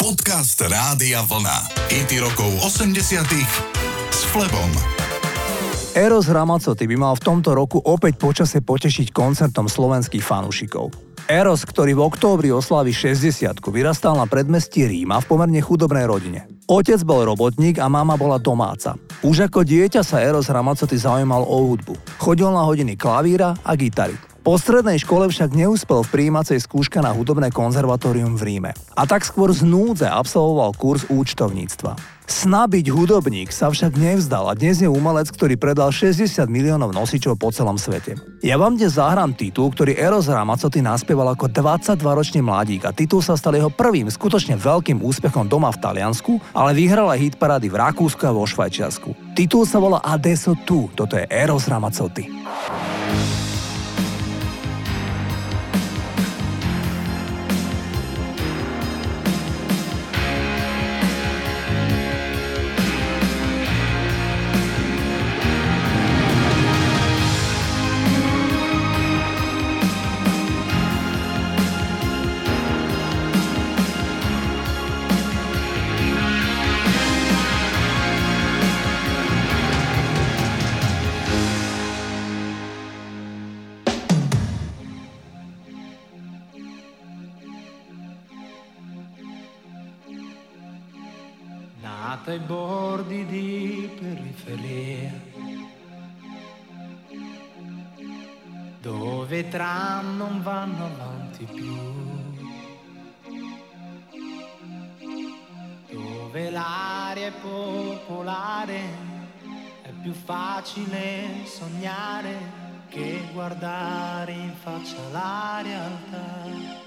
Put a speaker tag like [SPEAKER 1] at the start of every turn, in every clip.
[SPEAKER 1] Podcast Rádia Vlna. IT rokov 80 s Flebom.
[SPEAKER 2] Eros Ramacoty by mal v tomto roku opäť počase potešiť koncertom slovenských fanúšikov. Eros, ktorý v októbri oslávi 60 vyrastal na predmestí Ríma v pomerne chudobnej rodine. Otec bol robotník a mama bola domáca. Už ako dieťa sa Eros Ramacoty zaujímal o hudbu. Chodil na hodiny klavíra a gitary. Po strednej škole však neúspel v príjímacej skúška na hudobné konzervatórium v Ríme. A tak skôr z núdze absolvoval kurz účtovníctva. Sna hudobník sa však nevzdal a dnes je umelec, ktorý predal 60 miliónov nosičov po celom svete. Ja vám dnes zahrám titul, ktorý Eros Ramazzotti naspieval ako 22-ročný mladík a titul sa stal jeho prvým skutočne veľkým úspechom doma v Taliansku, ale vyhral aj hit parády v Rakúsku a vo Švajčiarsku. Titul sa volá Adesso tu, toto je Eros Ramazzotti.
[SPEAKER 3] Tram non vanno avanti più, dove l'aria è popolare, è più facile sognare che guardare in faccia la realtà.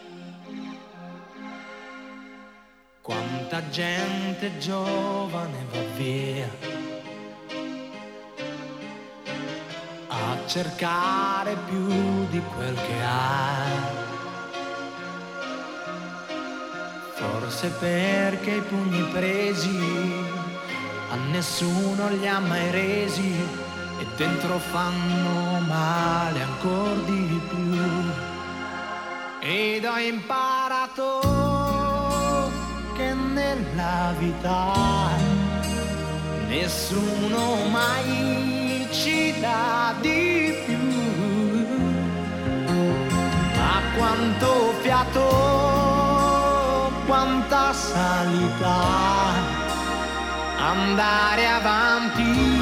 [SPEAKER 3] Quanta gente giovane va via a cercare più di quel che ha. Forse perché i pugni presi a nessuno li ha mai resi e dentro fanno male ancora di più. Ed ho imparato che nella vita nessuno mai ci dà di più. Ma quanto fiato, quanta salita, andare avanti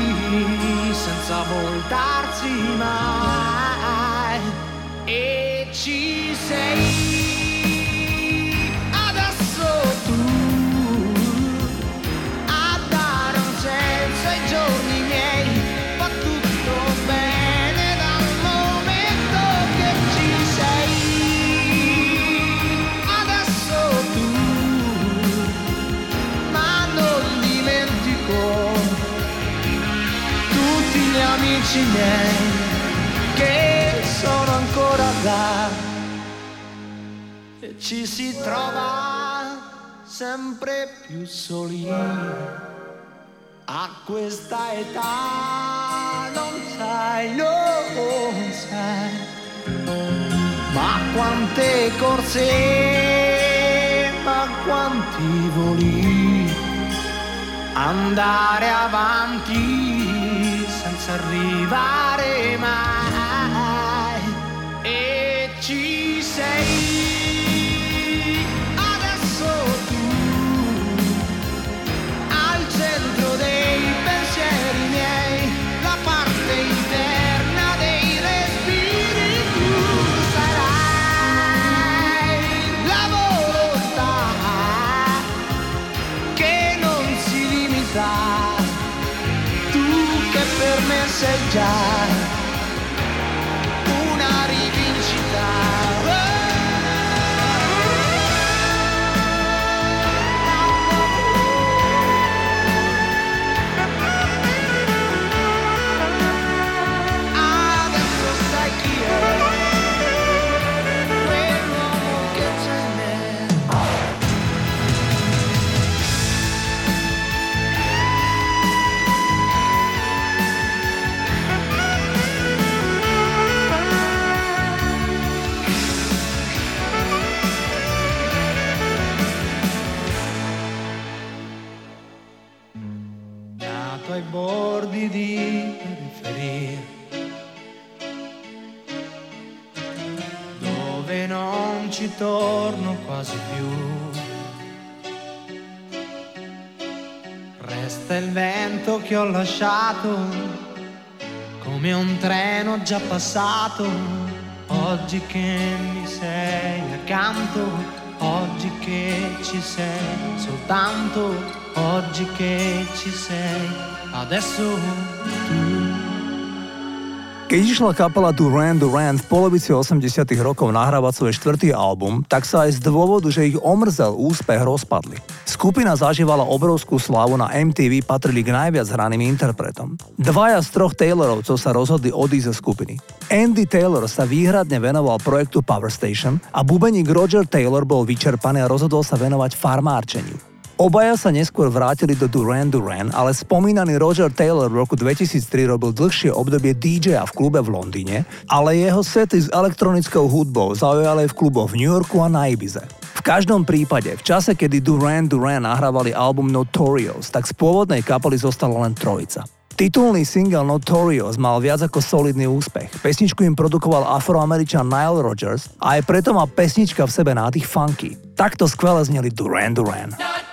[SPEAKER 3] ci si trova sempre più soli. A questa età non sai, non sai. Ma quante corse ma quanti voli. Andare avanti senza arrivare mai. E ci sei
[SPEAKER 2] message I quasi più. Resta il vento che ho lasciato, come un treno già passato, oggi che mi sei accanto oggi che ci sei, soltanto oggi che ci sei, adesso tu.
[SPEAKER 3] Keď išla kapela Duran Duran v polovici 80 rokov nahrávať svoj štvrtý album, tak sa aj z dôvodu, že ich omrzel úspech rozpadli. Skupina zažívala obrovskú slávu na MTV, patrili k najviac hraným interpretom. Dvaja z troch Taylorovcov sa rozhodli odísť zo skupiny. Andy Taylor sa výhradne venoval projektu Power Station a bubeník Roger Taylor bol vyčerpaný a rozhodol sa venovať farmárčeniu. Obaja sa neskôr vrátili do Duran Duran, ale spomínaný Roger Taylor v roku 2003 robil dlhšie obdobie DJ v klube v Londýne, ale jeho sety s elektronickou hudbou zaujali v kluboch v New Yorku a na Ibize. V každom prípade, v čase, kedy Duran Duran nahrávali album Notorious, tak z pôvodnej kapely zostala len trojica. Titulný single Notorious mal viac ako solidný úspech. Pesničku im produkoval afroameričan Nile Rodgers a aj preto má pesnička v sebe nádych funky. Takto skvele zneli Duran Duran.
[SPEAKER 1] rokov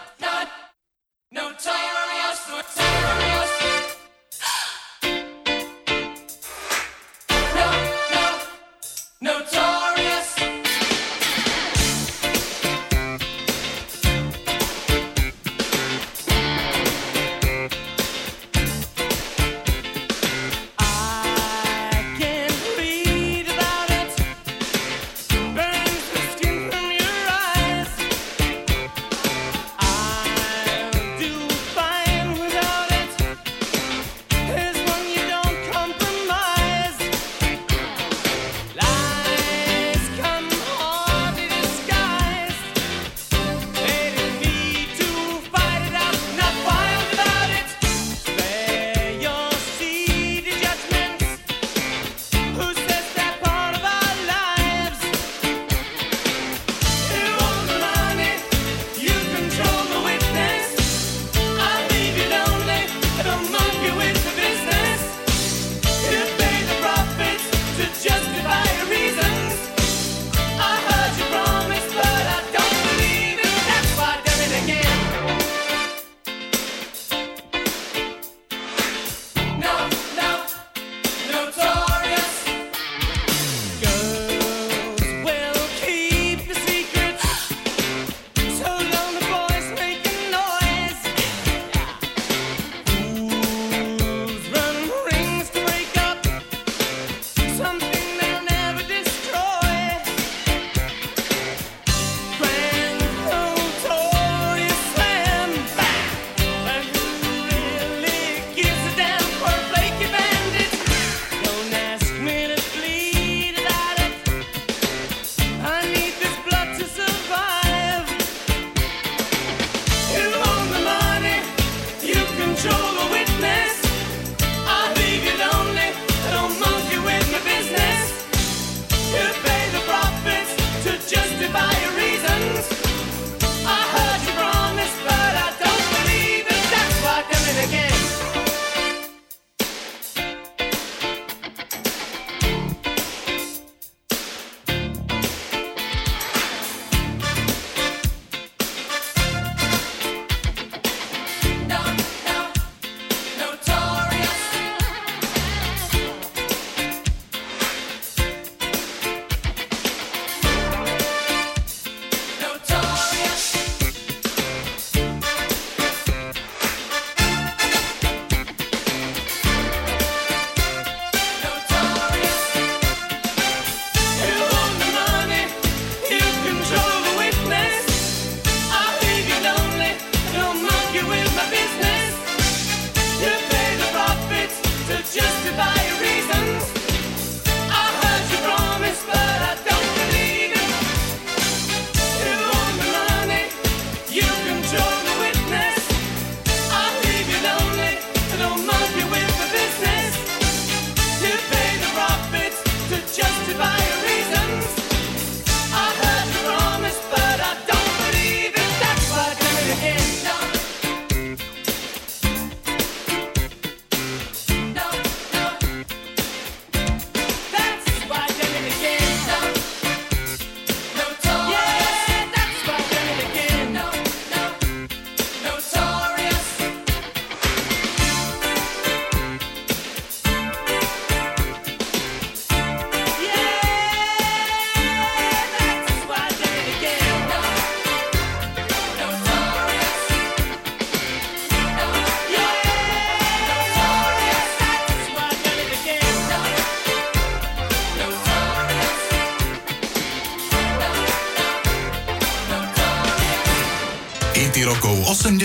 [SPEAKER 1] 80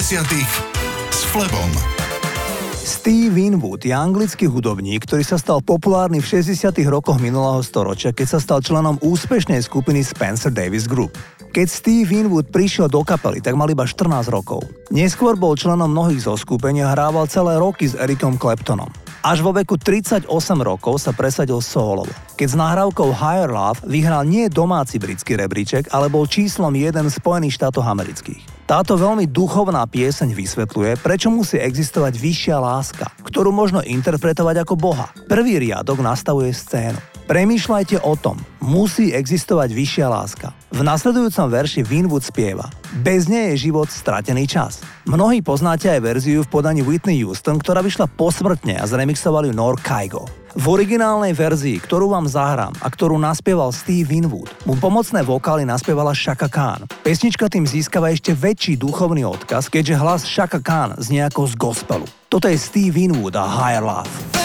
[SPEAKER 1] s Flebom.
[SPEAKER 4] Steve Winwood je anglický hudobník, ktorý sa stal populárny v 60. rokoch minulého storočia, keď sa stal členom úspešnej skupiny Spencer Davis Group. Keď Steve Winwood prišiel do kapely, tak mal iba 14 rokov. Neskôr bol členom mnohých zoskupení a hrával celé roky s Ericom Claptonom. Až vo veku 38 rokov sa presadil solo. Keď s nahrávkou Higher Love vyhral nie domáci britský rebríček, ale bol číslom 1 Spojených štátov amerických. Táto veľmi duchovná pieseň vysvetľuje, prečo musí existovať vyššia láska, ktorú možno interpretovať ako Boha. Prvý riadok nastavuje scénu. Premýšľajte o tom, musí existovať vyššia láska. V nasledujúcom verši Winwood spieva Bez nej je život stratený čas. Mnohí poznáte aj verziu v podaní Whitney Houston, ktorá vyšla posmrtne a zremixovali Nor Kaigo. V originálnej verzii, ktorú vám zahrám a ktorú naspieval Steve Winwood, mu pomocné vokály naspievala Shaka Khan. Pesnička tým získava ešte väčší duchovný odkaz, keďže hlas Shaka Khan znie ako z gospelu. Toto je Steve Winwood a Higher Love.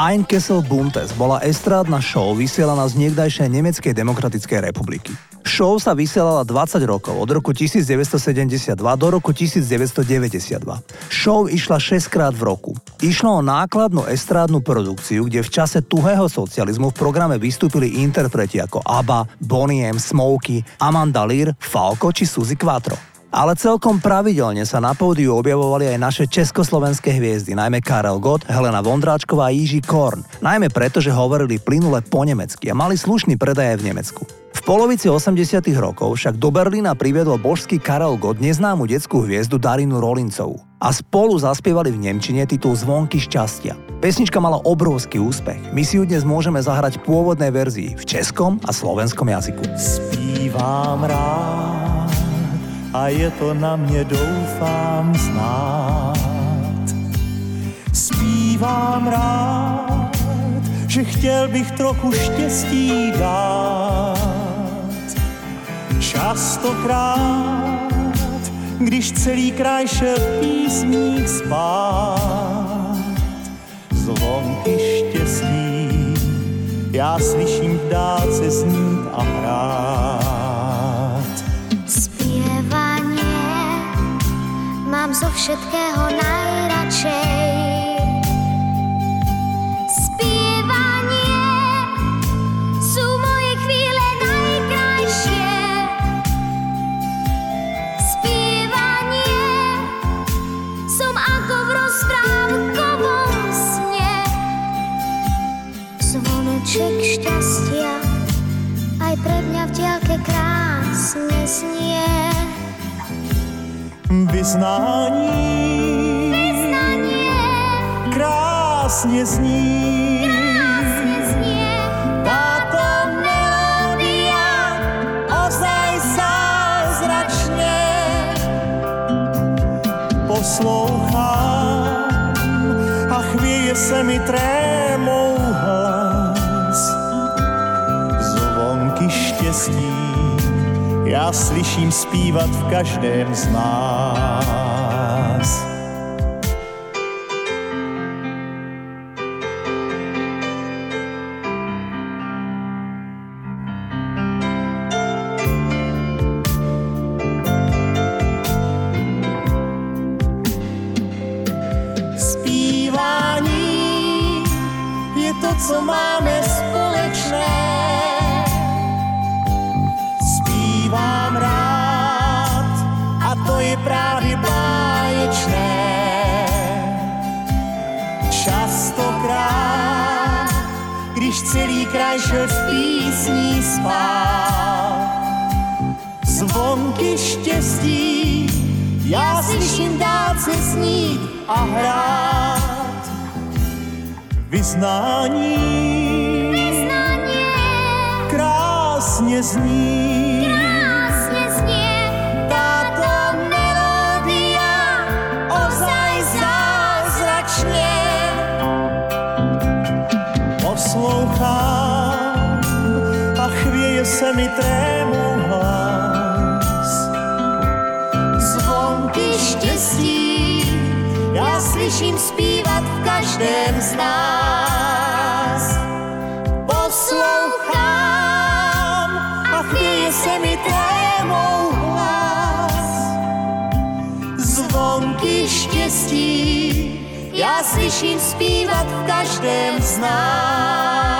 [SPEAKER 4] Ein Kessel Buntes bola estrádna show vysielaná z niekdajšej Nemeckej demokratickej republiky.
[SPEAKER 2] Show sa vysielala 20 rokov, od roku 1972 do roku 1992. Show išla 6 krát v roku. Išlo o nákladnú estrádnu produkciu, kde v čase tuhého socializmu v programe vystúpili interpreti ako ABBA, Bonnie M, Smokey, Amanda Lear, Falco či Suzy Quattro. Ale celkom pravidelne sa na pódiu objavovali aj naše československé hviezdy, najmä Karel Gott, Helena Vondráčková a Jiří Korn. Najmä preto, že hovorili plynule po nemecky a mali slušný predaj aj v Nemecku. V polovici 80 rokov však do Berlína priviedol božský Karel Gott neznámu detskú hviezdu Darinu Rolincovú a spolu zaspievali v Nemčine titul Zvonky šťastia. Pesnička mala obrovský úspech. My si ju dnes môžeme zahrať v pôvodnej verzii v českom a slovenskom jazyku.
[SPEAKER 4] Spívám rád a je to na mě doufám znát. Spívám rád, že chtěl bych trochu štěstí dát. Častokrát, když celý kraj šel písník spát, zvonky štěstí, já slyším v dálce znít a hrát.
[SPEAKER 5] Zo všetkého najradšej. Spievanie sú moje chvíle najkrajšie. Spievanie som ako v rozprávkovom sne. Zvoneček šťastia aj pre mňa v diaľke krásne znie
[SPEAKER 4] vyznání.
[SPEAKER 5] Vyznanie
[SPEAKER 4] krásně zní.
[SPEAKER 5] Krásne znie
[SPEAKER 4] Táto melódia ozaj zázračne poslouchám a chvěje se mi trémou hlas. Zvonky štěstí já slyším zpívat v každém z nás. Celý kraj šel v písní spát, zvonky štěstí, já slyším dát se snít a hrát. Vyznání,
[SPEAKER 5] Vyznanie
[SPEAKER 4] krásně zní. Se mi trémou hlas. Zvonky štěstí já slyším zpívat v každém z nás. Poslouchám a chvěje se mi trémou hlas. Zvonky štěstí já slyším zpívat v každém z nás.